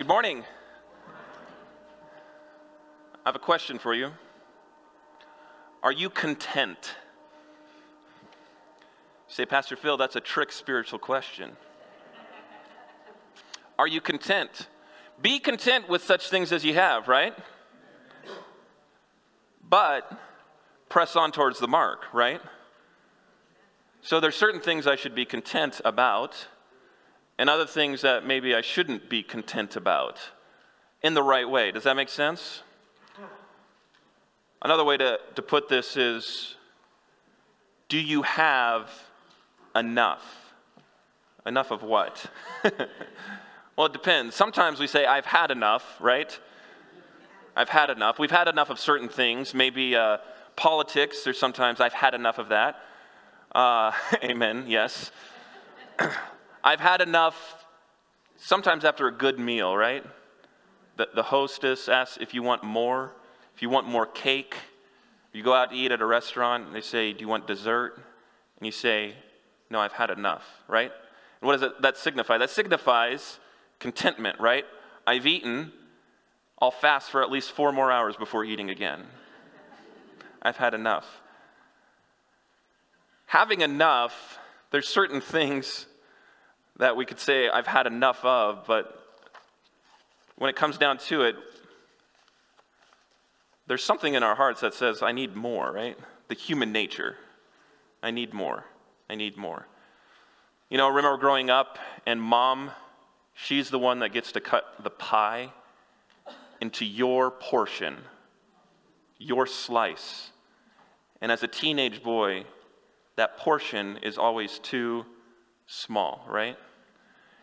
Good morning. I have a question for you. Are you content? You say, Pastor Phill, that's a trick spiritual question. Are you content? Be content with such things as you have, right? But press on towards the mark, right? So there's certain things I should be content about and other things that maybe I shouldn't be content about in the right way. Does that make sense? Another way to, to put this is do you have enough? Enough of what? well, it depends. Sometimes we say, I've had enough, right? I've had enough. We've had enough of certain things, maybe uh, politics, or sometimes I've had enough of that. Uh, amen, yes. I've had enough, sometimes after a good meal, right? The, the hostess asks if you want more, if you want more cake. You go out to eat at a restaurant, and they say, Do you want dessert? And you say, No, I've had enough, right? And what does it, that signify? That signifies contentment, right? I've eaten, I'll fast for at least four more hours before eating again. I've had enough. Having enough, there's certain things that we could say I've had enough of, but when it comes down to it, there's something in our hearts that says, I need more, right? The human nature. I need more. I need more. You know, I remember growing up, and mom, she's the one that gets to cut the pie into your portion, your slice. And as a teenage boy, that portion is always too small, right?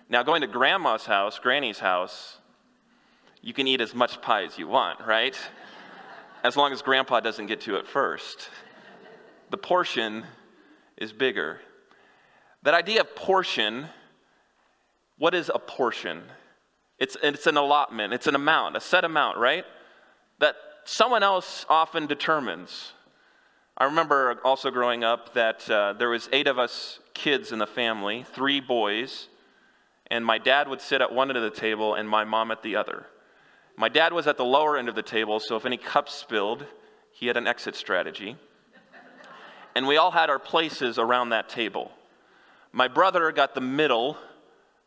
Now, going to grandma's house, granny's house, you can eat as much pie as you want, right? As long as grandpa doesn't get to it first. The portion is bigger. That idea of portion, what is a portion? It's, it's an allotment, it's an amount, a set amount, right? That someone else often determines. I remember also growing up that uh, there was eight of us kids in the family, three boys, and my dad would sit at one end of the table and my mom at the other. My dad was at the lower end of the table, so if any cups spilled, he had an exit strategy. And we all had our places around that table. My brother got the middle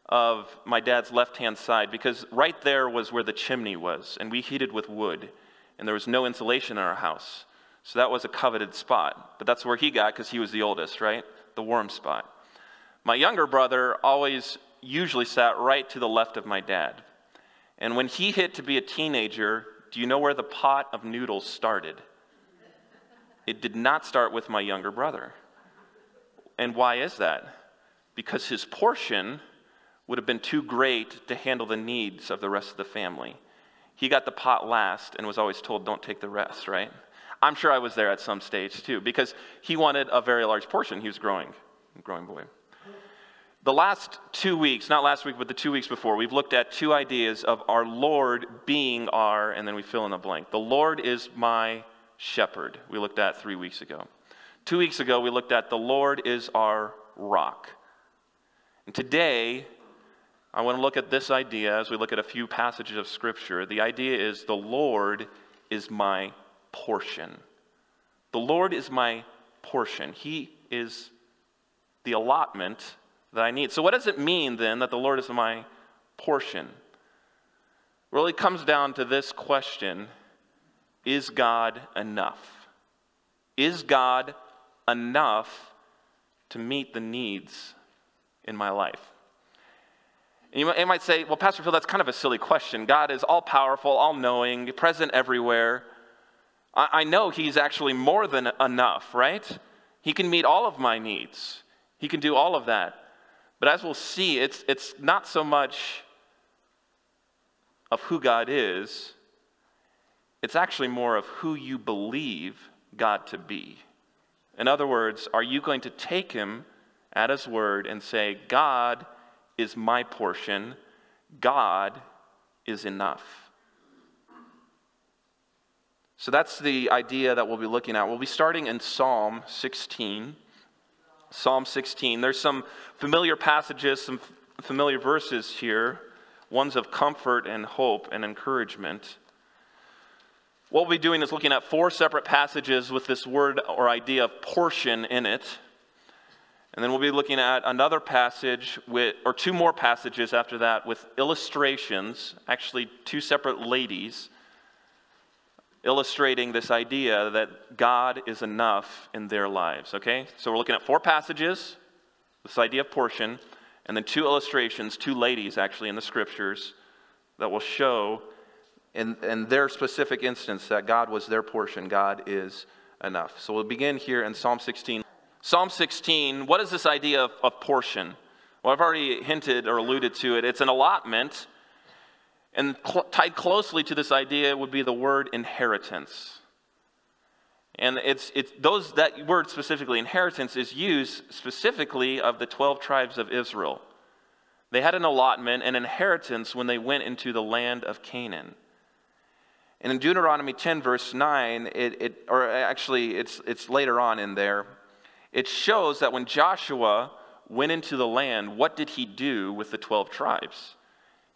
of my dad's left hand side because right there was where the chimney was, and we heated with wood, and there was no insulation in our house. So that was a coveted spot. But that's where he got because he was the oldest, right? The warm spot. My younger brother always usually sat right to the left of my dad. And when he hit to be a teenager, do you know where the pot of noodles started? It did not start with my younger brother. And why is that? Because his portion would have been too great to handle the needs of the rest of the family. He got the pot last and was always told, don't take the rest, right? I'm sure I was there at some stage too, because he wanted a very large portion. He was growing, growing boy. The last two weeks, not last week, but the two weeks before, we've looked at two ideas of our Lord being our, and then we fill in the blank. The Lord is my shepherd, we looked at three weeks ago. Two weeks ago, we looked at the Lord is our rock. And today, I want to look at this idea as we look at a few passages of Scripture. The idea is the Lord is my portion. The Lord is my portion. He is the allotment that I need. So, what does it mean then that the Lord is my portion? Really comes down to this question Is God enough? Is God enough to meet the needs in my life? And you might say, well, Pastor Phill, that's kind of a silly question. God is all powerful, all knowing, present everywhere. I know He's actually more than enough, right? He can meet all of my needs, He can do all of that. But as we'll see, it's, it's not so much of who God is, it's actually more of who you believe God to be. In other words, are you going to take him at his word and say, God is my portion, God is enough? So that's the idea that we'll be looking at. We'll be starting in Psalm 16. Psalm 16. There's some familiar passages, some familiar verses here. ones of comfort and hope and encouragement. What we'll be doing is looking at four separate passages with this word or idea of portion in it. And then we'll be looking at another passage with, or two more passages after that with illustrations, actually, two separate ladies, illustrating this idea that God is enough in their lives. Okay? So we're looking at four passages, this idea of portion, and then two illustrations, two ladies actually in the scriptures that will show in, in their specific instance that God was their portion, God is enough. So we'll begin here in Psalm 16. Psalm 16, what is this idea of, of portion? Well, I've already hinted or alluded to it. It's an allotment, and cl- tied closely to this idea would be the word inheritance. And it's, it's those that word specifically, inheritance, is used specifically of the 12 tribes of Israel. They had an allotment, an inheritance when they went into the land of Canaan. And in Deuteronomy 10, verse 9, it, it, or actually it's, it's later on in there, it shows that when Joshua went into the land, what did he do with the 12 tribes?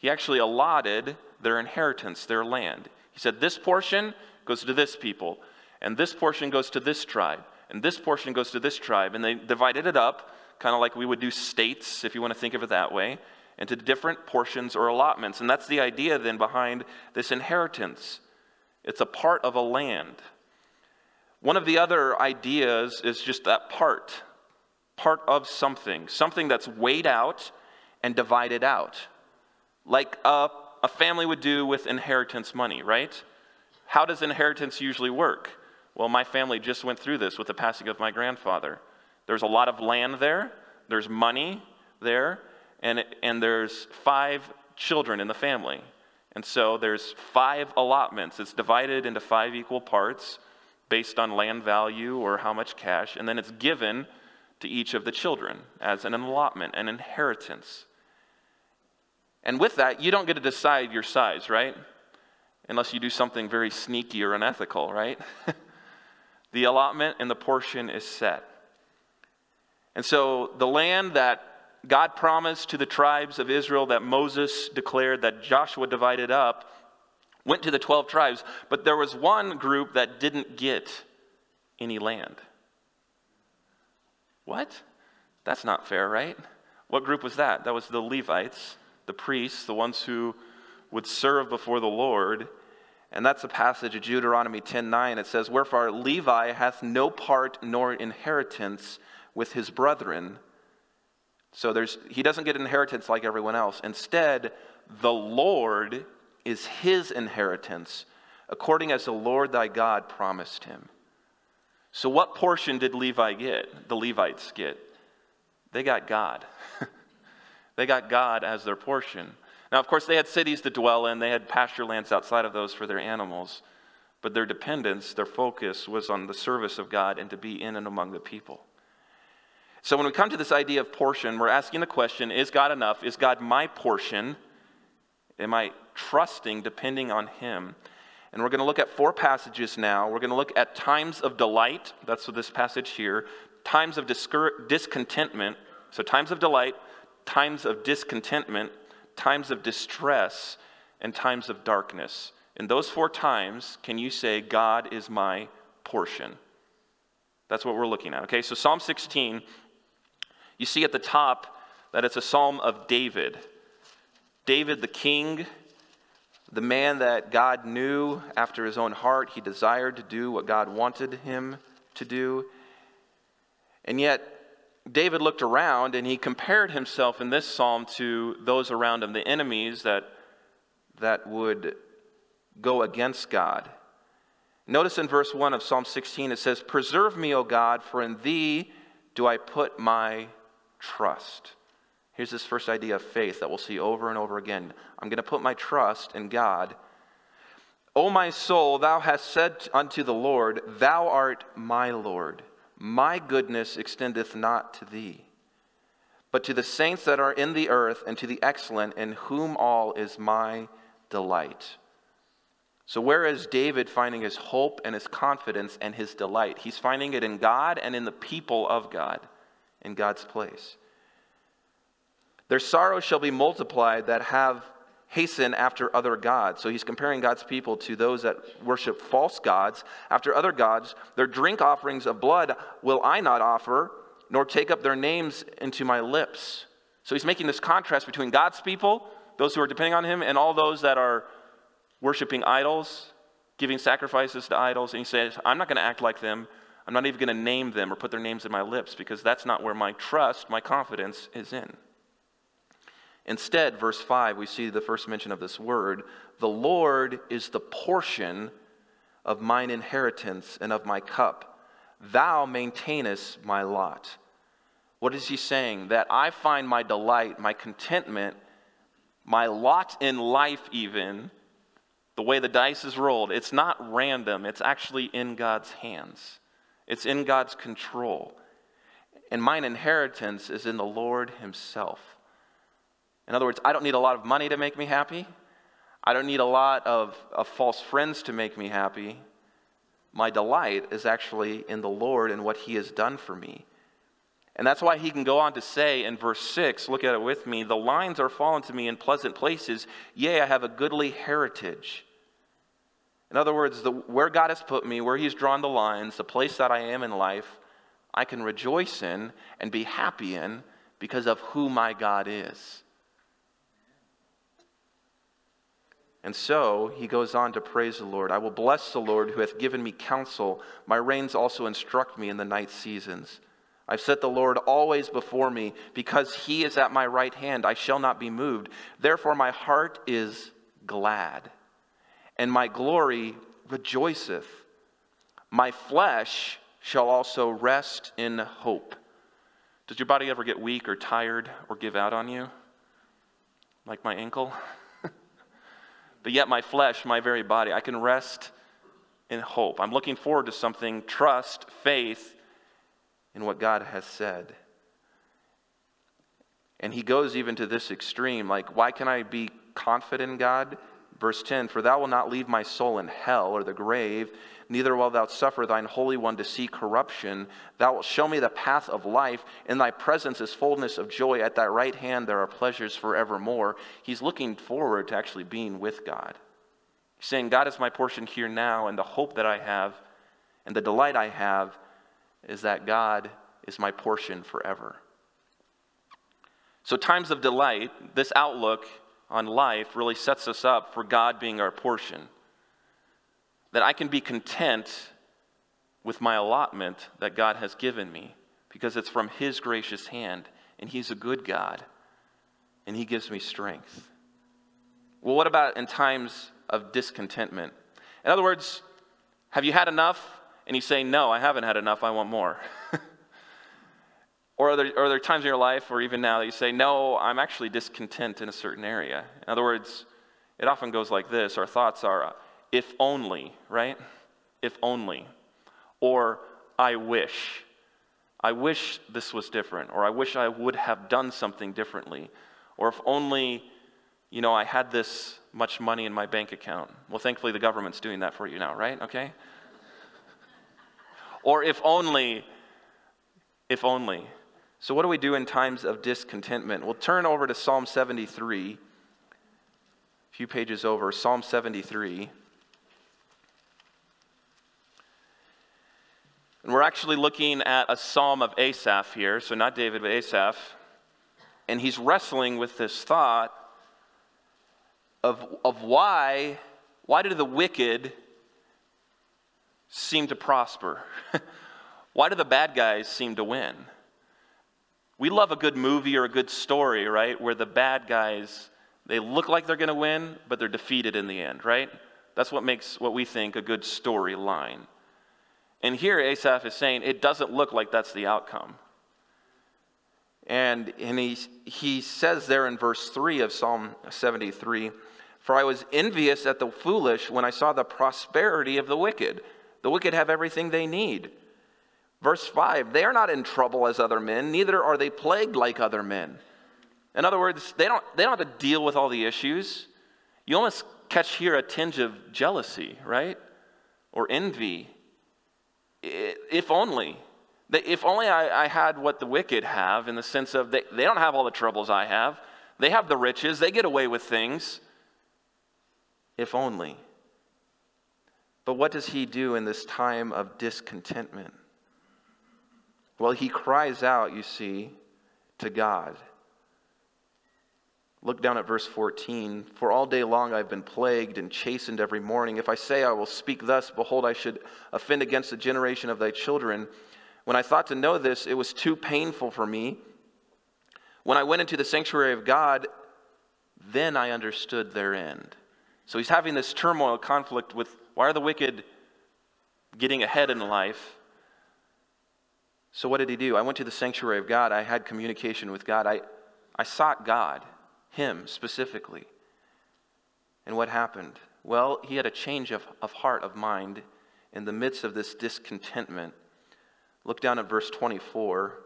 He actually allotted their inheritance, their land. He said, This portion goes to this people, and this portion goes to this tribe, and this portion goes to this tribe. And they divided it up, kind of like we would do states, if you want to think of it that way, into different portions or allotments. And that's the idea then behind this inheritance. It's a part of a land. One of the other ideas is just that part, part of something, something that's weighed out and divided out, like a, a family would do with inheritance money, right? How does inheritance usually work? Well, my family just went through this with the passing of my grandfather. There's a lot of land there, there's money there, and, and there's five children in the family. And so there's five allotments. It's divided into five equal parts based on land value or how much cash, and then it's given to each of the children as an allotment, an inheritance. And with that, you don't get to decide your size, right? Unless you do something very sneaky or unethical, right? the allotment and the portion is set. And so the land that God promised to the tribes of Israel that Moses declared that Joshua divided up went to the 12 tribes, but there was one group that didn't get any land. What? That's not fair, right? What group was that? That was the Levites, the priests, the ones who would serve before the Lord. And that's a passage of Deuteronomy 10:9. It says, "Wherefore Levi hath no part nor inheritance with his brethren, so there's, he doesn't get inheritance like everyone else. Instead, the Lord is his inheritance, according as the Lord thy God promised him. So, what portion did Levi get? The Levites get? They got God. they got God as their portion. Now, of course, they had cities to dwell in, they had pasture lands outside of those for their animals, but their dependence, their focus was on the service of God and to be in and among the people. So when we come to this idea of portion, we're asking the question is God enough? Is God my portion? Am I trusting, depending on Him? And we're going to look at four passages now. We're going to look at times of delight. That's this passage here. Times of discontentment. So, times of delight, times of discontentment, times of distress, and times of darkness. In those four times, can you say, God is my portion? That's what we're looking at. Okay, so Psalm 16 you see at the top that it's a psalm of David. David, the king, the man that God knew after his own heart, he desired to do what God wanted him to do. And yet, David looked around and he compared himself in this psalm to those around him, the enemies that, that would go against God. Notice in verse 1 of Psalm 16 it says, Preserve me, O God, for in thee do I put my trust. Here's this first idea of faith that we'll see over and over again. I'm going to put my trust in God. O my soul, thou hast said unto the Lord, Thou art my Lord. My goodness extendeth not to thee, but to the saints that are in the earth, and to the excellent, in whom all is my delight. So, where is David finding his hope and his confidence and his delight? He's finding it in God and in the people of God in God's place. Their sorrow shall be multiplied that have hasten after other gods. So he's comparing God's people to those that worship false gods after other gods. Their drink offerings of blood will I not offer, nor take up their names into my lips. So he's making this contrast between God's people, those who are depending on him, and all those that are worshiping idols, giving sacrifices to idols. And he says, I'm not going to act like them. I'm not even going to name them or put their names in my lips because that's not where my trust, my confidence is in. Instead, verse 5, we see the first mention of this word The Lord is the portion of mine inheritance and of my cup. Thou maintainest my lot. What is he saying? That I find my delight, my contentment, my lot in life, even, the way the dice is rolled, it's not random, it's actually in God's hands, it's in God's control. And mine inheritance is in the Lord Himself. In other words, I don't need a lot of money to make me happy. I don't need a lot of, of false friends to make me happy. My delight is actually in the Lord and what He has done for me. And that's why he can go on to say in verse 6, look at it with me, the lines are fallen to me in pleasant places, yea, I have a goodly heritage. In other words, the, where God has put me, where he's drawn the lines, the place that I am in life, I can rejoice in and be happy in because of who my God is. And so he goes on to praise the Lord. I will bless the Lord who hath given me counsel. My reins also instruct me in the night seasons. I've set the Lord always before me. Because he is at my right hand, I shall not be moved. Therefore, my heart is glad, and my glory rejoiceth. My flesh shall also rest in hope. Does your body ever get weak or tired or give out on you? Like my ankle? But yet my flesh, my very body, I can rest in hope. I'm looking forward to something, trust, faith in what God has said. And he goes even to this extreme like, why can I be confident in God? Verse 10 For thou wilt not leave my soul in hell or the grave, neither wilt thou suffer thine Holy One to see corruption. Thou wilt show me the path of life. In thy presence is fullness of joy. At thy right hand there are pleasures forevermore. He's looking forward to actually being with God. He's saying, God is my portion here now, and the hope that I have and the delight I have is that God is my portion forever. So, times of delight, this outlook on life really sets us up for God being our portion. That I can be content with my allotment that God has given me because it's from His gracious hand, and He's a good God, and He gives me strength. Well, what about in times of discontentment? In other words, have you had enough? And you say, No, I haven't had enough, I want more. Or are, there, are there times in your life, or even now, that you say, No, I'm actually discontent in a certain area? In other words, it often goes like this our thoughts are, if only, right? If only. Or, I wish. I wish this was different. Or, I wish I would have done something differently. Or, if only, you know, I had this much money in my bank account. Well, thankfully, the government's doing that for you now, right? Okay? or, if only, if only. So, what do we do in times of discontentment? We'll turn over to Psalm 73, a few pages over, Psalm 73. And we're actually looking at a psalm of Asaph here, so not David, but Asaph. And he's wrestling with this thought of, of why, why do the wicked seem to prosper? why do the bad guys seem to win? We love a good movie or a good story, right? Where the bad guys, they look like they're going to win, but they're defeated in the end, right? That's what makes what we think a good storyline. And here Asaph is saying it doesn't look like that's the outcome. And, and he, he says there in verse 3 of Psalm 73 For I was envious at the foolish when I saw the prosperity of the wicked. The wicked have everything they need. Verse 5 They are not in trouble as other men, neither are they plagued like other men. In other words, they don't, they don't have to deal with all the issues. You almost catch here a tinge of jealousy, right? Or envy. If only. If only I, I had what the wicked have in the sense of they, they don't have all the troubles I have. They have the riches, they get away with things. If only. But what does he do in this time of discontentment? Well, he cries out, you see, to God. Look down at verse 14. For all day long I've been plagued and chastened every morning. If I say I will speak thus, behold, I should offend against the generation of thy children. When I thought to know this, it was too painful for me. When I went into the sanctuary of God, then I understood their end. So he's having this turmoil, conflict with why are the wicked getting ahead in life? So what did he do? I went to the sanctuary of God. I had communication with God. I, I sought God, him specifically. And what happened? Well, he had a change of, of heart, of mind, in the midst of this discontentment. Look down at verse 24,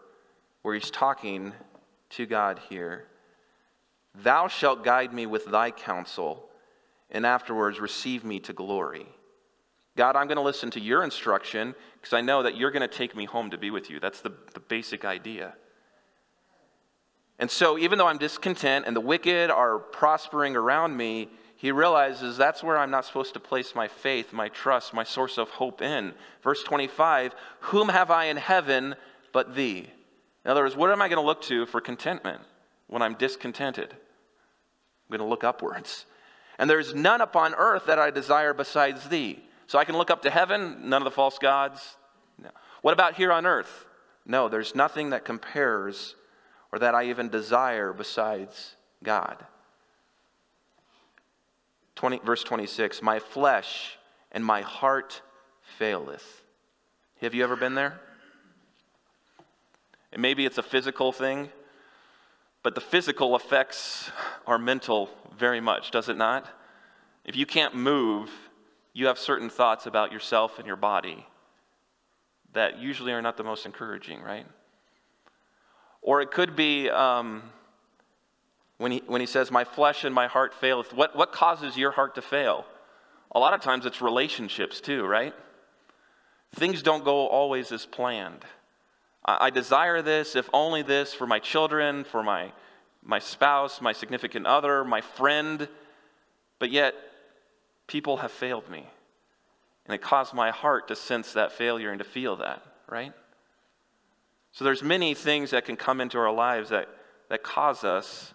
where he's talking to God here. Thou shalt guide me with thy counsel, and afterwards receive me to glory. God, I'm going to listen to your instruction because I know that you're going to take me home to be with you. That's the, the basic idea. And so, even though I'm discontent and the wicked are prospering around me, he realizes that's where I'm not supposed to place my faith, my trust, my source of hope in. Verse 25 Whom have I in heaven but thee? In other words, what am I going to look to for contentment when I'm discontented? I'm going to look upwards. And there's none upon earth that I desire besides thee. So I can look up to heaven, none of the false gods. No. What about here on earth? No, there's nothing that compares or that I even desire besides God. 20, verse 26 My flesh and my heart faileth. Have you ever been there? And maybe it's a physical thing, but the physical affects our mental very much, does it not? If you can't move, you have certain thoughts about yourself and your body that usually are not the most encouraging, right? Or it could be um, when, he, when he says, My flesh and my heart faileth. What, what causes your heart to fail? A lot of times it's relationships too, right? Things don't go always as planned. I, I desire this, if only this, for my children, for my, my spouse, my significant other, my friend, but yet people have failed me. And it caused my heart to sense that failure and to feel that, right? So there's many things that can come into our lives that, that cause us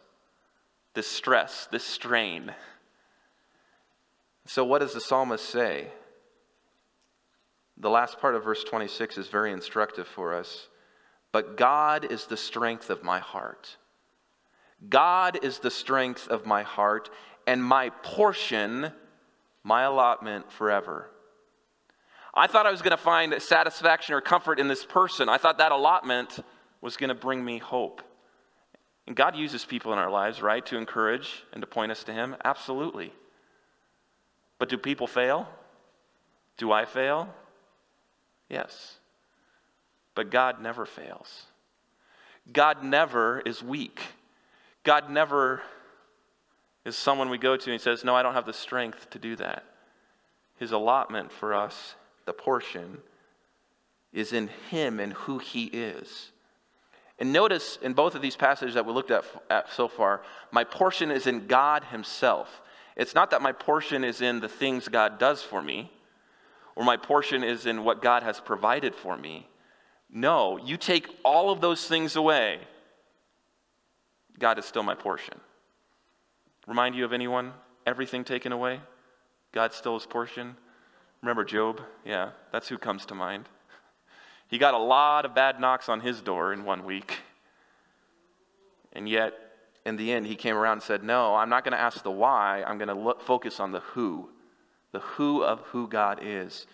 this stress, this strain. So what does the psalmist say? The last part of verse 26 is very instructive for us. But God is the strength of my heart. God is the strength of my heart and my portion my allotment forever. I thought I was going to find satisfaction or comfort in this person. I thought that allotment was going to bring me hope. And God uses people in our lives, right, to encourage and to point us to Him? Absolutely. But do people fail? Do I fail? Yes. But God never fails. God never is weak. God never is someone we go to and he says, No, I don't have the strength to do that. His allotment for us, the portion, is in him and who he is. And notice in both of these passages that we looked at, at, so far, my portion is in God himself. It's not that my portion is in the things God does for me, or my portion is in what God has provided for me. No, you take all of those things away, God is still my portion. Remind you of anyone? Everything taken away? God still is portion? Remember Job? Yeah, that's who comes to mind. He got a lot of bad knocks on his door in one week. And yet, in the end, he came around and said, No, I'm not going to ask the why. I'm going to focus on the who, the who of who God is.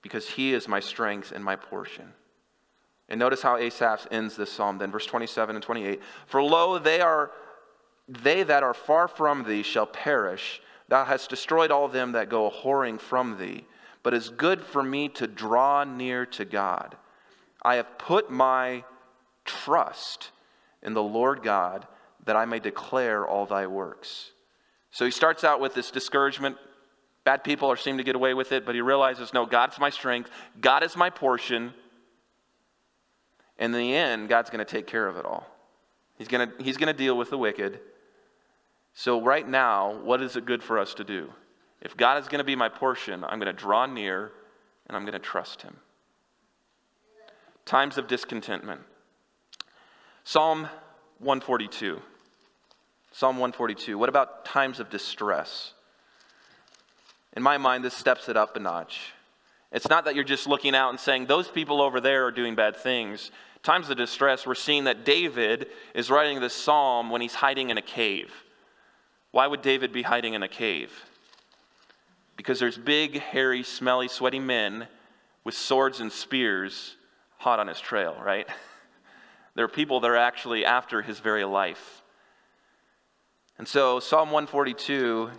Because he is my strength and my portion. And notice how Asaph ends this psalm then, verse 27 and 28. For lo, they are they that are far from thee shall perish. Thou hast destroyed all them that go whoring from thee. But it's good for me to draw near to God. I have put my trust in the Lord God that I may declare all thy works. So he starts out with this discouragement. Bad people are seem to get away with it, but he realizes, no, God's my strength, God is my portion. In the end, God's going to take care of it all. He's going to, he's going to deal with the wicked. So, right now, what is it good for us to do? If God is going to be my portion, I'm going to draw near and I'm going to trust Him. Times of discontentment. Psalm 142. Psalm 142. What about times of distress? In my mind, this steps it up a notch. It's not that you're just looking out and saying, those people over there are doing bad things. Times of distress, we're seeing that David is writing this psalm when he's hiding in a cave. Why would David be hiding in a cave? Because there's big, hairy, smelly, sweaty men with swords and spears hot on his trail, right? There are people that are actually after his very life. And so Psalm 142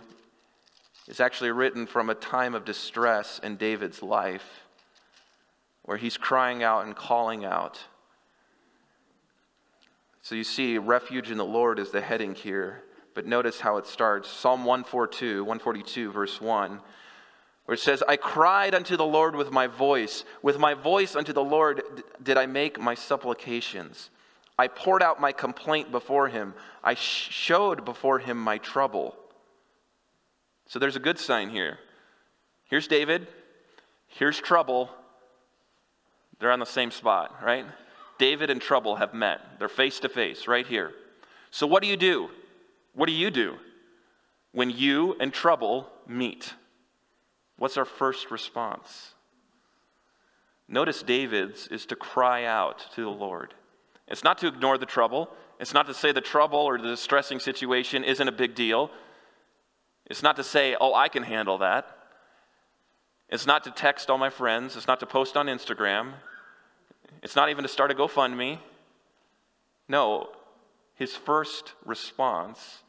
is actually written from a time of distress in David's life where he's crying out and calling out. So you see, refuge in the Lord is the heading here. But notice how it starts Psalm 142, 142, verse 1, where it says, I cried unto the Lord with my voice. With my voice unto the Lord did I make my supplications. I poured out my complaint before him. I showed before him my trouble. So there's a good sign here. Here's David. Here's trouble. They're on the same spot, right? David and trouble have met. They're face to face right here. So what do you do? What do you do when you and trouble meet? What's our first response? Notice David's is to cry out to the Lord. It's not to ignore the trouble. It's not to say the trouble or the distressing situation isn't a big deal. It's not to say, oh, I can handle that. It's not to text all my friends. It's not to post on Instagram. It's not even to start a GoFundMe. No, his first response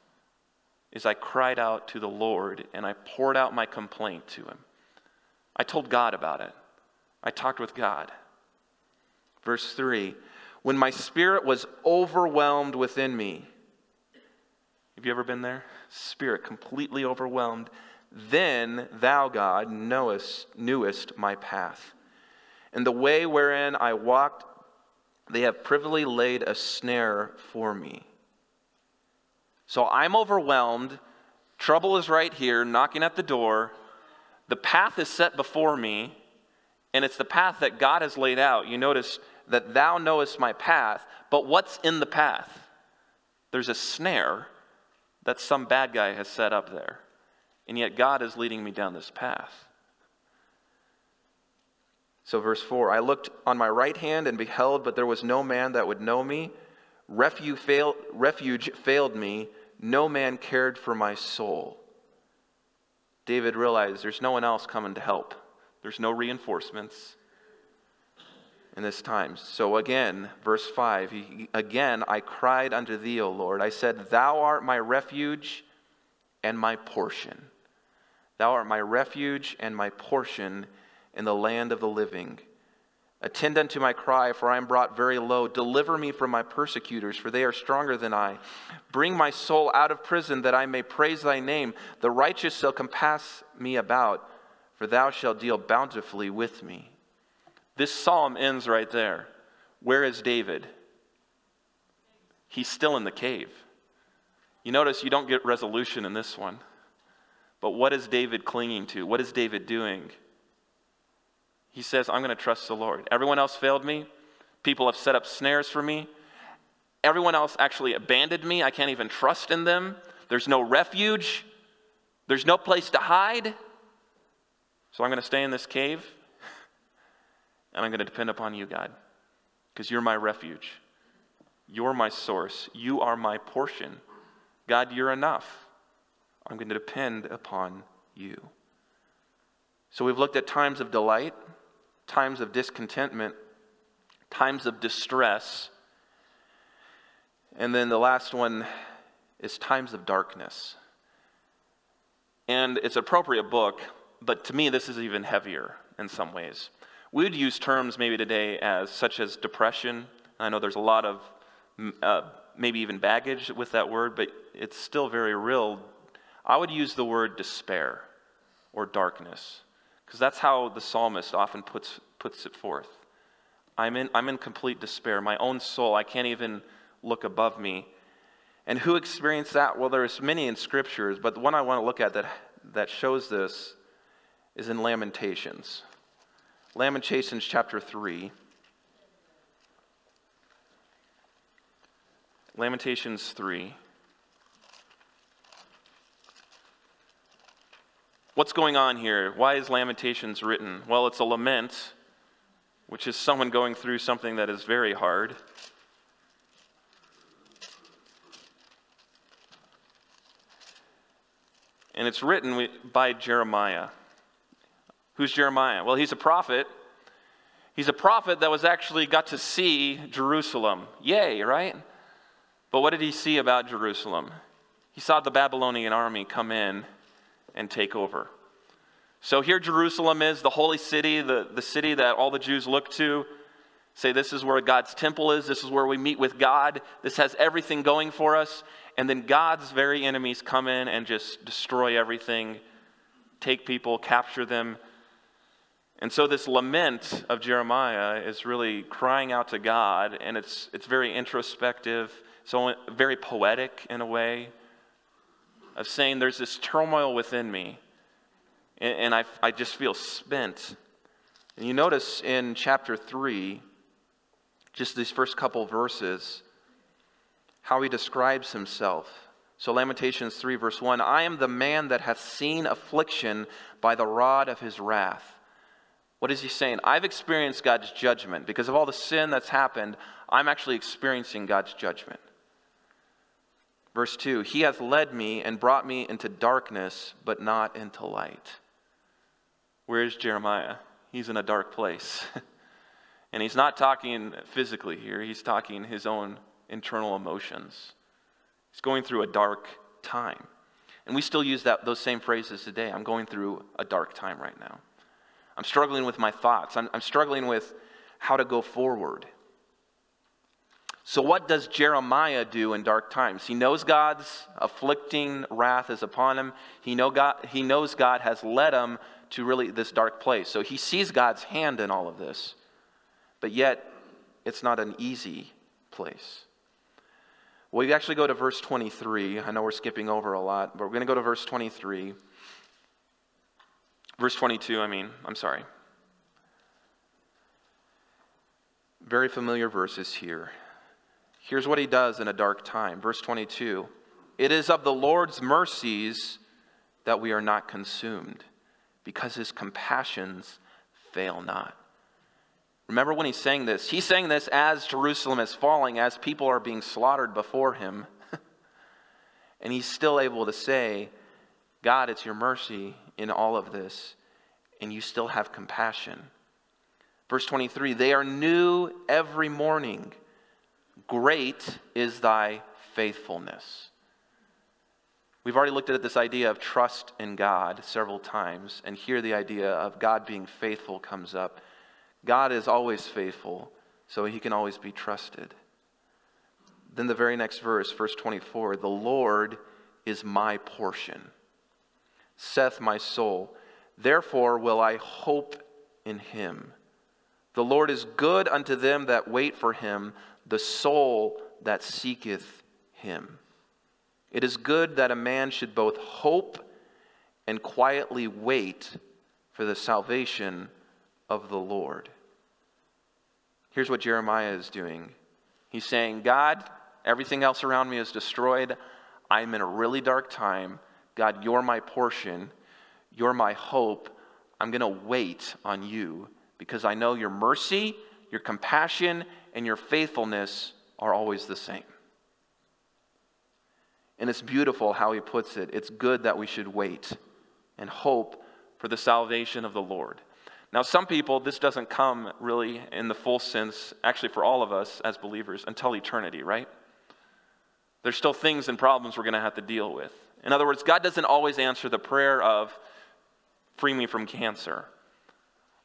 is I cried out to the Lord and I poured out my complaint to him. I told God about it. I talked with God. Verse 3 When my spirit was overwhelmed within me, have you ever been there? Spirit completely overwhelmed. Then thou, God, knowest, knewest my path. And the way wherein I walked, they have privily laid a snare for me. So I'm overwhelmed. Trouble is right here, knocking at the door. The path is set before me, and it's the path that God has laid out. You notice that thou knowest my path, but what's in the path? There's a snare that some bad guy has set up there. And yet God is leading me down this path. So, verse 4 I looked on my right hand and beheld, but there was no man that would know me. Refuge failed, refuge failed me. No man cared for my soul. David realized there's no one else coming to help, there's no reinforcements in this time. So again, verse 5 he, Again, I cried unto thee, O Lord. I said, Thou art my refuge and my portion. Thou art my refuge and my portion in the land of the living. Attend unto my cry, for I am brought very low. Deliver me from my persecutors, for they are stronger than I. Bring my soul out of prison, that I may praise thy name. The righteous shall compass me about, for thou shalt deal bountifully with me. This psalm ends right there. Where is David? He's still in the cave. You notice you don't get resolution in this one. But what is David clinging to? What is David doing? He says, I'm going to trust the Lord. Everyone else failed me. People have set up snares for me. Everyone else actually abandoned me. I can't even trust in them. There's no refuge. There's no place to hide. So I'm going to stay in this cave and I'm going to depend upon you, God, because you're my refuge. You're my source. You are my portion. God, you're enough. I'm going to depend upon you. So we've looked at times of delight, times of discontentment, times of distress, and then the last one is times of darkness. And it's an appropriate book, but to me, this is even heavier in some ways. We would use terms maybe today as such as depression. I know there's a lot of uh, maybe even baggage with that word, but it's still very real. I would use the word despair or darkness because that's how the psalmist often puts, puts it forth. I'm in, I'm in complete despair. My own soul, I can't even look above me. And who experienced that? Well, there's many in scriptures, but the one I want to look at that, that shows this is in Lamentations. Lamentations chapter 3. Lamentations 3. What's going on here? Why is Lamentations written? Well, it's a lament, which is someone going through something that is very hard. And it's written by Jeremiah. Who's Jeremiah? Well, he's a prophet. He's a prophet that was actually got to see Jerusalem. Yay, right? But what did he see about Jerusalem? He saw the Babylonian army come in and take over. So here Jerusalem is, the holy city, the, the city that all the Jews look to. Say, this is where God's temple is, this is where we meet with God, this has everything going for us. And then God's very enemies come in and just destroy everything, take people, capture them. And so this lament of Jeremiah is really crying out to God, and it's, it's very introspective so very poetic in a way of saying there's this turmoil within me and, and I, I just feel spent. And you notice in chapter 3, just these first couple verses, how he describes himself. So, Lamentations 3, verse 1 I am the man that hath seen affliction by the rod of his wrath. What is he saying? I've experienced God's judgment. Because of all the sin that's happened, I'm actually experiencing God's judgment. Verse 2 He hath led me and brought me into darkness, but not into light. Where is Jeremiah? He's in a dark place. and he's not talking physically here, he's talking his own internal emotions. He's going through a dark time. And we still use that, those same phrases today. I'm going through a dark time right now. I'm struggling with my thoughts. I'm, I'm struggling with how to go forward. So, what does Jeremiah do in dark times? He knows God's afflicting wrath is upon him. He, know God, he knows God has led him to really this dark place. So, he sees God's hand in all of this. But yet, it's not an easy place. We actually go to verse 23. I know we're skipping over a lot, but we're going to go to verse 23. Verse 22, I mean, I'm sorry. Very familiar verses here. Here's what he does in a dark time. Verse 22 It is of the Lord's mercies that we are not consumed, because his compassions fail not. Remember when he's saying this? He's saying this as Jerusalem is falling, as people are being slaughtered before him. and he's still able to say, God, it's your mercy in all of this, and you still have compassion. Verse 23 They are new every morning. Great is thy faithfulness. We've already looked at this idea of trust in God several times, and here the idea of God being faithful comes up. God is always faithful, so he can always be trusted. Then the very next verse, verse 24 the Lord is my portion, saith my soul. Therefore will I hope in him. The Lord is good unto them that wait for him, the soul that seeketh him. It is good that a man should both hope and quietly wait for the salvation of the Lord. Here's what Jeremiah is doing He's saying, God, everything else around me is destroyed. I'm in a really dark time. God, you're my portion. You're my hope. I'm going to wait on you because I know your mercy, your compassion, and your faithfulness are always the same. And it's beautiful how he puts it. It's good that we should wait and hope for the salvation of the Lord. Now, some people, this doesn't come really in the full sense, actually, for all of us as believers, until eternity, right? There's still things and problems we're going to have to deal with. In other words, God doesn't always answer the prayer of, free me from cancer,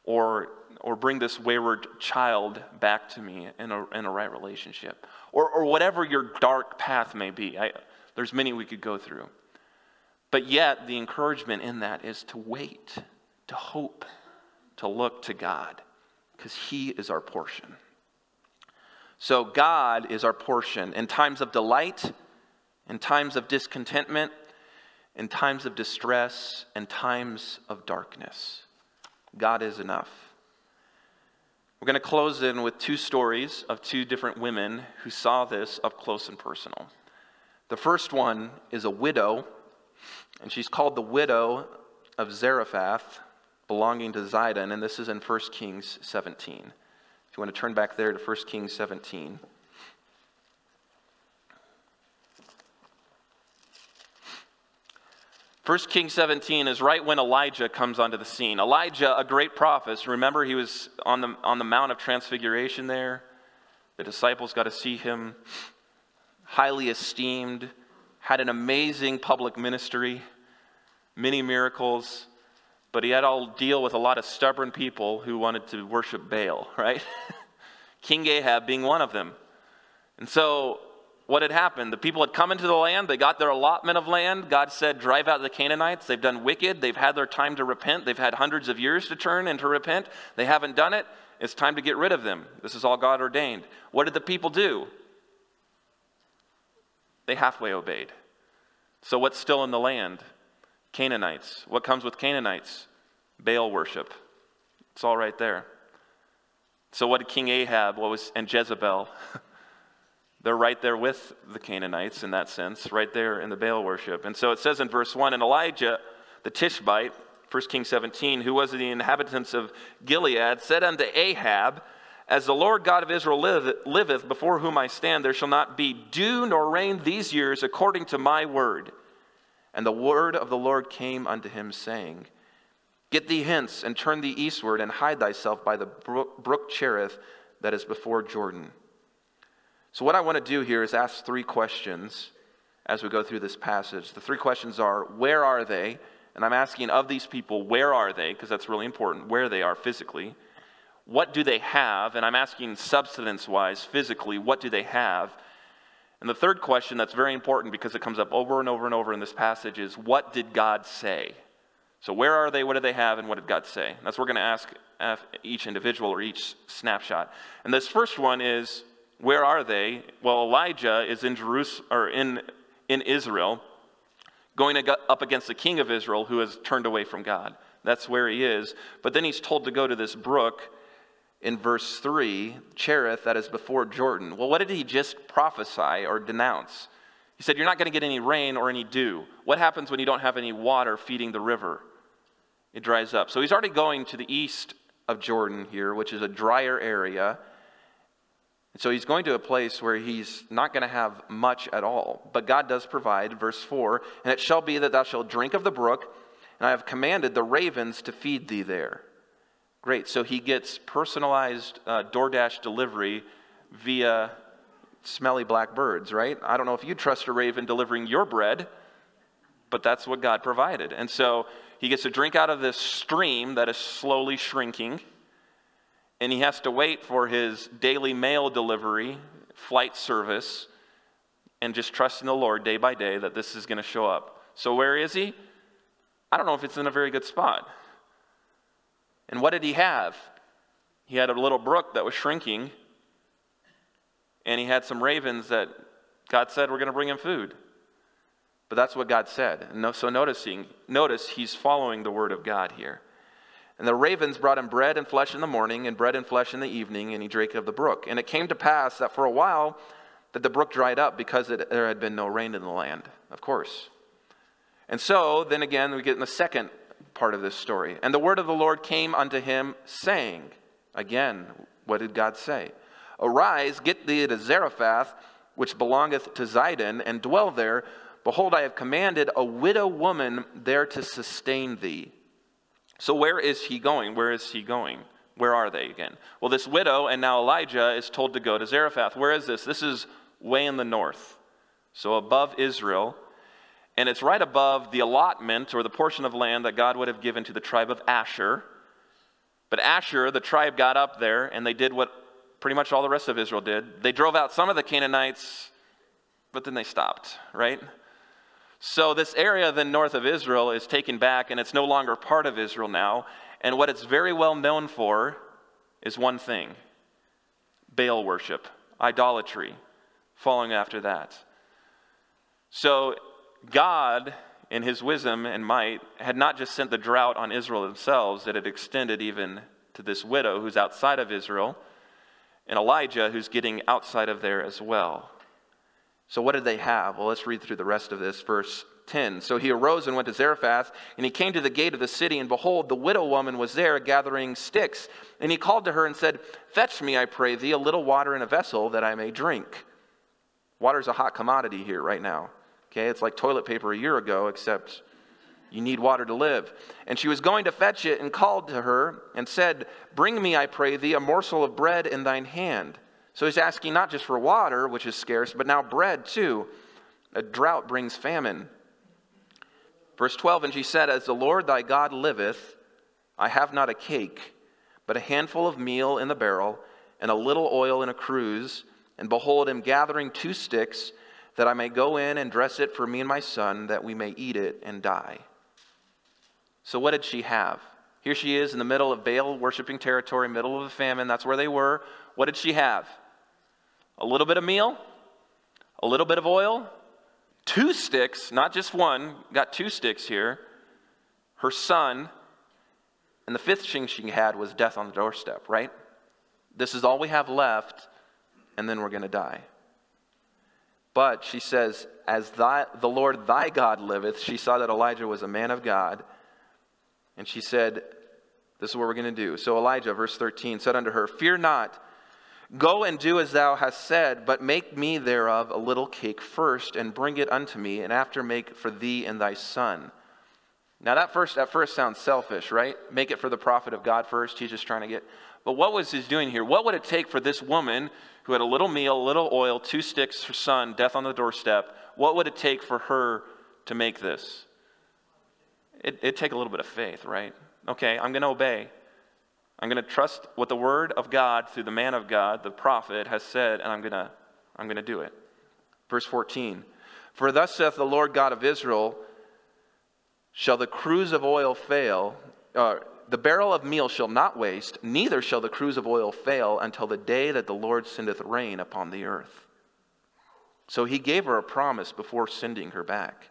or or bring this wayward child back to me in a, in a right relationship, or, or whatever your dark path may be. I, there's many we could go through. But yet, the encouragement in that is to wait, to hope, to look to God, because He is our portion. So, God is our portion in times of delight in times of discontentment, in times of distress, and times of darkness. God is enough. We're going to close in with two stories of two different women who saw this up close and personal. The first one is a widow, and she's called the widow of Zarephath, belonging to Zidon, and this is in 1 Kings 17. If you want to turn back there to 1 Kings 17. 1 Kings 17 is right when Elijah comes onto the scene. Elijah, a great prophet, remember he was on the, on the Mount of Transfiguration there? The disciples got to see him, highly esteemed, had an amazing public ministry, many miracles, but he had to deal with a lot of stubborn people who wanted to worship Baal, right? King Ahab being one of them. And so what had happened. The people had come into the land, they got their allotment of land. God said, Drive out the Canaanites. They've done wicked, they've had their time to repent, they've had hundreds of years to turn and to repent. They haven't done it. It's time to get rid of them. This is all God ordained. What did the people do? They halfway obeyed. So, what's still in the land? Canaanites. What comes with Canaanites? Baal worship. It's all right there. So, what did King Ahab what was, and Jezebel? They're right there with the Canaanites in that sense, right there in the Baal worship. And so it says in verse 1 And Elijah, the Tishbite, 1 Kings 17, who was the inhabitants of Gilead, said unto Ahab, As the Lord God of Israel liveth, before whom I stand, there shall not be dew nor rain these years according to my word. And the word of the Lord came unto him, saying, Get thee hence, and turn thee eastward, and hide thyself by the brook Cherith that is before Jordan. So, what I want to do here is ask three questions as we go through this passage. The three questions are where are they? And I'm asking of these people, where are they? Because that's really important, where they are physically. What do they have? And I'm asking substance wise, physically, what do they have? And the third question that's very important because it comes up over and over and over in this passage is what did God say? So, where are they? What do they have? And what did God say? That's what we're going to ask uh, each individual or each snapshot. And this first one is where are they? Well, Elijah is in Jerusalem or in, in Israel, going up against the king of Israel who has turned away from God. That's where he is. But then he's told to go to this brook in verse 3, Cherith, that is before Jordan. Well, what did he just prophesy or denounce? He said, You're not going to get any rain or any dew. What happens when you don't have any water feeding the river? It dries up. So he's already going to the east of Jordan here, which is a drier area. So he's going to a place where he's not going to have much at all. But God does provide, verse 4 And it shall be that thou shalt drink of the brook, and I have commanded the ravens to feed thee there. Great. So he gets personalized uh, DoorDash delivery via smelly black birds, right? I don't know if you trust a raven delivering your bread, but that's what God provided. And so he gets to drink out of this stream that is slowly shrinking and he has to wait for his daily mail delivery, flight service, and just trust in the Lord day by day that this is going to show up. So, where is he? I don't know if it's in a very good spot. And what did he have? He had a little brook that was shrinking, and he had some ravens that God said were going to bring him food. But that's what God said. And so noticing, notice he's following the word of God here. And the ravens brought him bread and flesh in the morning, and bread and flesh in the evening, and he drank of the brook. And it came to pass that for a while that the brook dried up because it, there had been no rain in the land, of course. And so, then again, we get in the second part of this story. And the word of the Lord came unto him, saying, Again, what did God say? Arise, get thee to Zarephath, which belongeth to Zidon, and dwell there. Behold, I have commanded a widow woman there to sustain thee. So, where is he going? Where is he going? Where are they again? Well, this widow and now Elijah is told to go to Zarephath. Where is this? This is way in the north. So, above Israel. And it's right above the allotment or the portion of land that God would have given to the tribe of Asher. But Asher, the tribe, got up there and they did what pretty much all the rest of Israel did. They drove out some of the Canaanites, but then they stopped, right? So, this area then north of Israel is taken back and it's no longer part of Israel now. And what it's very well known for is one thing Baal worship, idolatry, following after that. So, God, in his wisdom and might, had not just sent the drought on Israel themselves, it had extended even to this widow who's outside of Israel, and Elijah who's getting outside of there as well. So, what did they have? Well, let's read through the rest of this. Verse 10. So he arose and went to Zarephath, and he came to the gate of the city, and behold, the widow woman was there gathering sticks. And he called to her and said, Fetch me, I pray thee, a little water in a vessel that I may drink. Water's a hot commodity here right now. Okay, it's like toilet paper a year ago, except you need water to live. And she was going to fetch it and called to her and said, Bring me, I pray thee, a morsel of bread in thine hand. So he's asking not just for water, which is scarce, but now bread too. A drought brings famine. Verse 12 And she said, As the Lord thy God liveth, I have not a cake, but a handful of meal in the barrel, and a little oil in a cruse. And behold, I am gathering two sticks, that I may go in and dress it for me and my son, that we may eat it and die. So, what did she have? Here she is in the middle of Baal worshiping territory, middle of a famine. That's where they were. What did she have? A little bit of meal, a little bit of oil, two sticks, not just one, got two sticks here. Her son, and the fifth thing she had was death on the doorstep, right? This is all we have left, and then we're going to die. But she says, As thy, the Lord thy God liveth, she saw that Elijah was a man of God. And she said, This is what we're going to do. So Elijah, verse 13, said unto her, Fear not. Go and do as thou hast said, but make me thereof a little cake first, and bring it unto me, and after make for thee and thy son. Now that first at first sounds selfish, right? Make it for the prophet of God first. He's just trying to get. But what was he doing here? What would it take for this woman who had a little meal, a little oil, two sticks, her son, death on the doorstep? What would it take for her to make this? It, it'd take a little bit of faith, right? Okay, I'm going to obey. I'm going to trust what the word of God through the man of God, the prophet, has said, and I'm going to, I'm going to do it. Verse 14 For thus saith the Lord God of Israel, shall the cruse of oil fail, uh, the barrel of meal shall not waste, neither shall the cruse of oil fail until the day that the Lord sendeth rain upon the earth. So he gave her a promise before sending her back.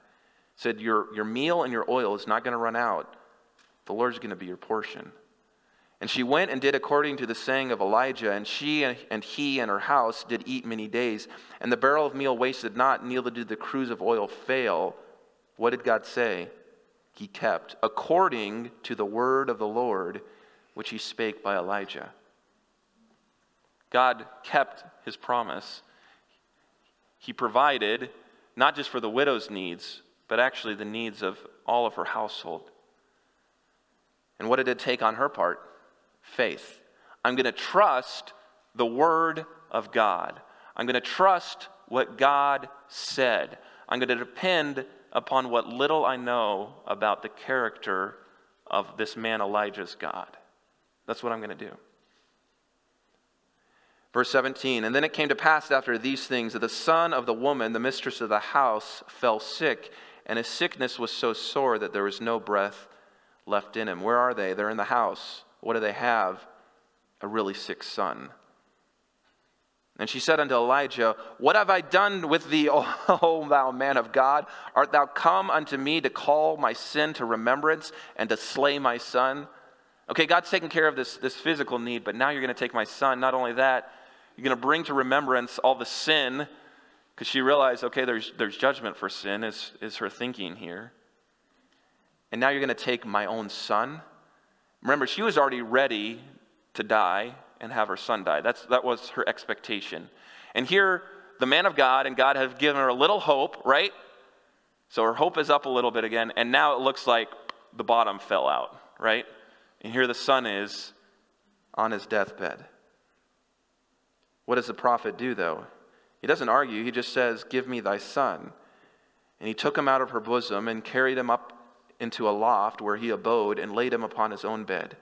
Said, Your, your meal and your oil is not going to run out. The Lord's going to be your portion. And she went and did according to the saying of Elijah, and she and he and her house did eat many days. And the barrel of meal wasted not, neither did the cruse of oil fail. What did God say? He kept, according to the word of the Lord, which he spake by Elijah. God kept his promise. He provided not just for the widow's needs, but actually the needs of all of her household. And what did it take on her part? Faith. I'm going to trust the Word of God. I'm going to trust what God said. I'm going to depend upon what little I know about the character of this man Elijah's God. That's what I'm going to do. Verse 17, and then it came to pass after these things that the son of the woman, the mistress of the house, fell sick, and his sickness was so sore that there was no breath left in him. Where are they? They're in the house. What do they have? A really sick son. And she said unto Elijah, What have I done with thee, O thou man of God? Art thou come unto me to call my sin to remembrance and to slay my son? Okay, God's taking care of this, this physical need, but now you're going to take my son. Not only that, you're going to bring to remembrance all the sin, because she realized, okay, there's, there's judgment for sin, is, is her thinking here. And now you're going to take my own son Remember, she was already ready to die and have her son die. That's, that was her expectation. And here, the man of God and God have given her a little hope, right? So her hope is up a little bit again, and now it looks like the bottom fell out, right? And here the son is on his deathbed. What does the prophet do, though? He doesn't argue, he just says, Give me thy son. And he took him out of her bosom and carried him up into a loft where he abode and laid him upon his own bed.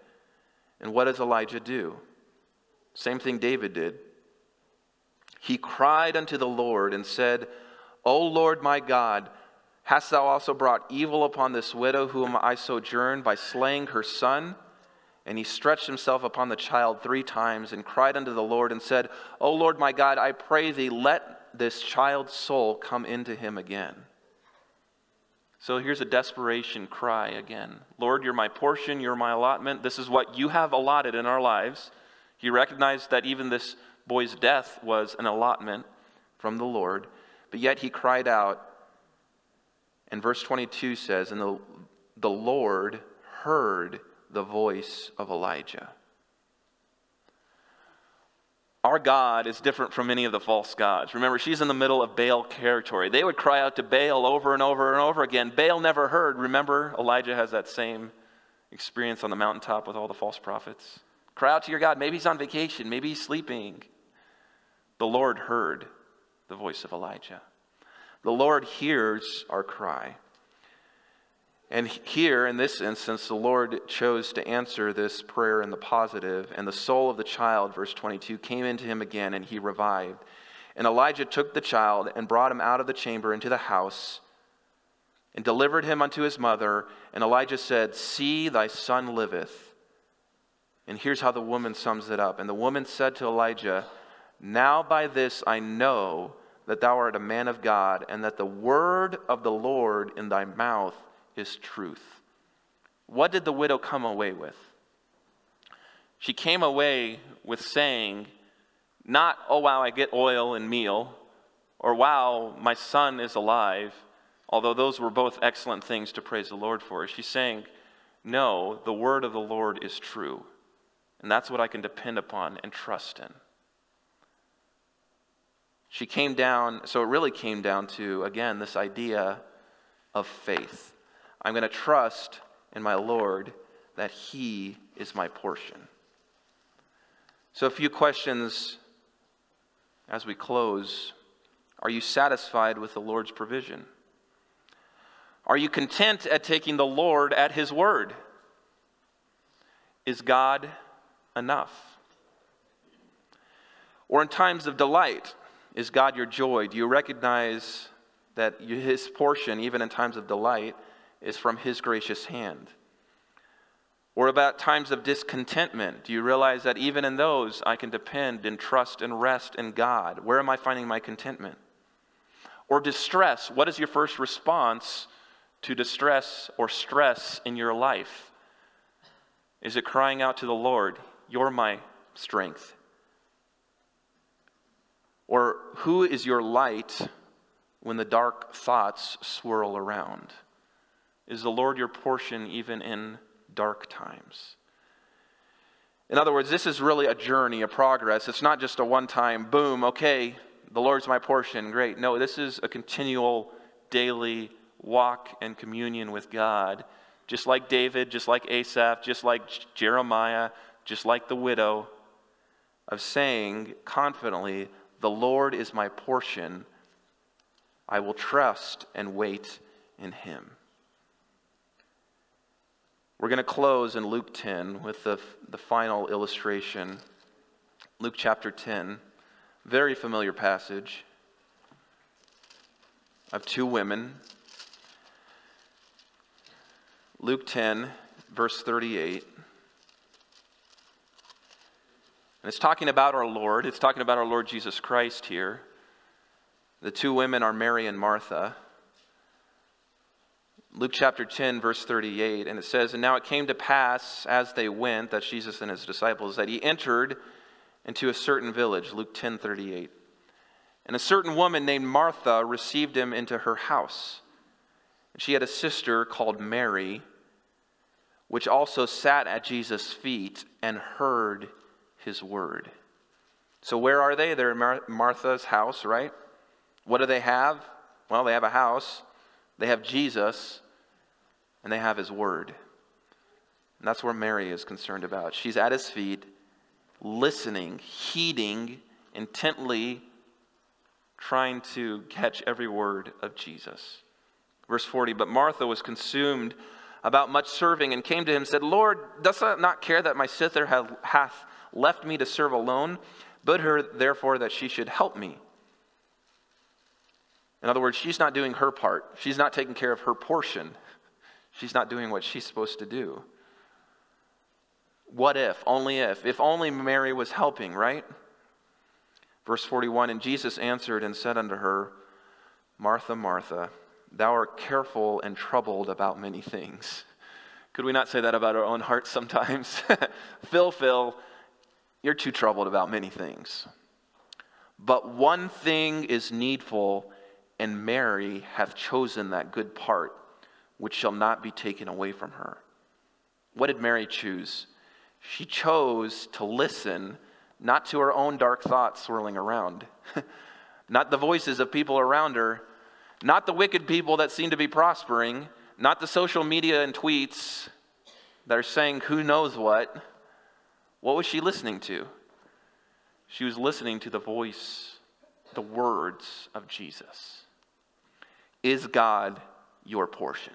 And what does Elijah do? Same thing David did. He cried unto the Lord and said, O Lord my God, hast thou also brought evil upon this widow whom I sojourn by slaying her son? And he stretched himself upon the child three times and cried unto the Lord and said, O Lord my God, I pray thee, let this child's soul come into him again. So here's a desperation cry again Lord, you're my portion, you're my allotment. This is what you have allotted in our lives. He recognized that even this boy's death was an allotment from the Lord, but yet he cried out. And verse 22 says, And the, the Lord heard the voice of Elijah. Our God is different from many of the false gods. Remember, she's in the middle of Baal territory. They would cry out to Baal over and over and over again. Baal never heard. Remember, Elijah has that same experience on the mountaintop with all the false prophets. Cry out to your God. Maybe he's on vacation, maybe he's sleeping. The Lord heard the voice of Elijah. The Lord hears our cry. And here, in this instance, the Lord chose to answer this prayer in the positive, and the soul of the child, verse 22, came into him again, and he revived. And Elijah took the child and brought him out of the chamber into the house and delivered him unto his mother. And Elijah said, See, thy son liveth. And here's how the woman sums it up. And the woman said to Elijah, Now by this I know that thou art a man of God, and that the word of the Lord in thy mouth is truth. What did the widow come away with? She came away with saying, not, oh, wow, I get oil and meal, or wow, my son is alive, although those were both excellent things to praise the Lord for. She's saying, no, the word of the Lord is true. And that's what I can depend upon and trust in. She came down, so it really came down to, again, this idea of faith. I'm going to trust in my Lord that He is my portion. So, a few questions as we close. Are you satisfied with the Lord's provision? Are you content at taking the Lord at His word? Is God enough? Or in times of delight, is God your joy? Do you recognize that His portion, even in times of delight, is from His gracious hand? Or about times of discontentment, do you realize that even in those I can depend and trust and rest in God? Where am I finding my contentment? Or distress, what is your first response to distress or stress in your life? Is it crying out to the Lord, You're my strength? Or who is your light when the dark thoughts swirl around? Is the Lord your portion even in dark times? In other words, this is really a journey, a progress. It's not just a one time, boom, okay, the Lord's my portion, great. No, this is a continual, daily walk and communion with God. Just like David, just like Asaph, just like Jeremiah, just like the widow, of saying confidently, The Lord is my portion. I will trust and wait in him. We're going to close in Luke 10 with the, the final illustration. Luke chapter 10, very familiar passage of two women. Luke 10, verse 38. And it's talking about our Lord. It's talking about our Lord Jesus Christ here. The two women are Mary and Martha. Luke chapter 10, verse 38, and it says, And now it came to pass as they went, that Jesus and his disciples, that he entered into a certain village, Luke 10, 38. And a certain woman named Martha received him into her house. She had a sister called Mary, which also sat at Jesus' feet and heard his word. So, where are they? They're in Mar- Martha's house, right? What do they have? Well, they have a house. They have Jesus and they have his word. And that's where Mary is concerned about. She's at his feet, listening, heeding, intently trying to catch every word of Jesus. Verse 40 But Martha was consumed about much serving and came to him and said, Lord, dost thou not care that my sister hath left me to serve alone? Bid her therefore that she should help me. In other words, she's not doing her part. She's not taking care of her portion. She's not doing what she's supposed to do. What if? Only if. If only Mary was helping, right? Verse 41 And Jesus answered and said unto her, Martha, Martha, Thou art careful and troubled about many things. Could we not say that about our own hearts sometimes? Phill, Phill, you're too troubled about many things. But one thing is needful, and Mary hath chosen that good part, which shall not be taken away from her. What did Mary choose? She chose to listen not to her own dark thoughts swirling around, not the voices of people around her, not the wicked people that seem to be prospering, not the social media and tweets that are saying who knows what. What was she listening to? She was listening to the voice, the words of Jesus. Is God your portion?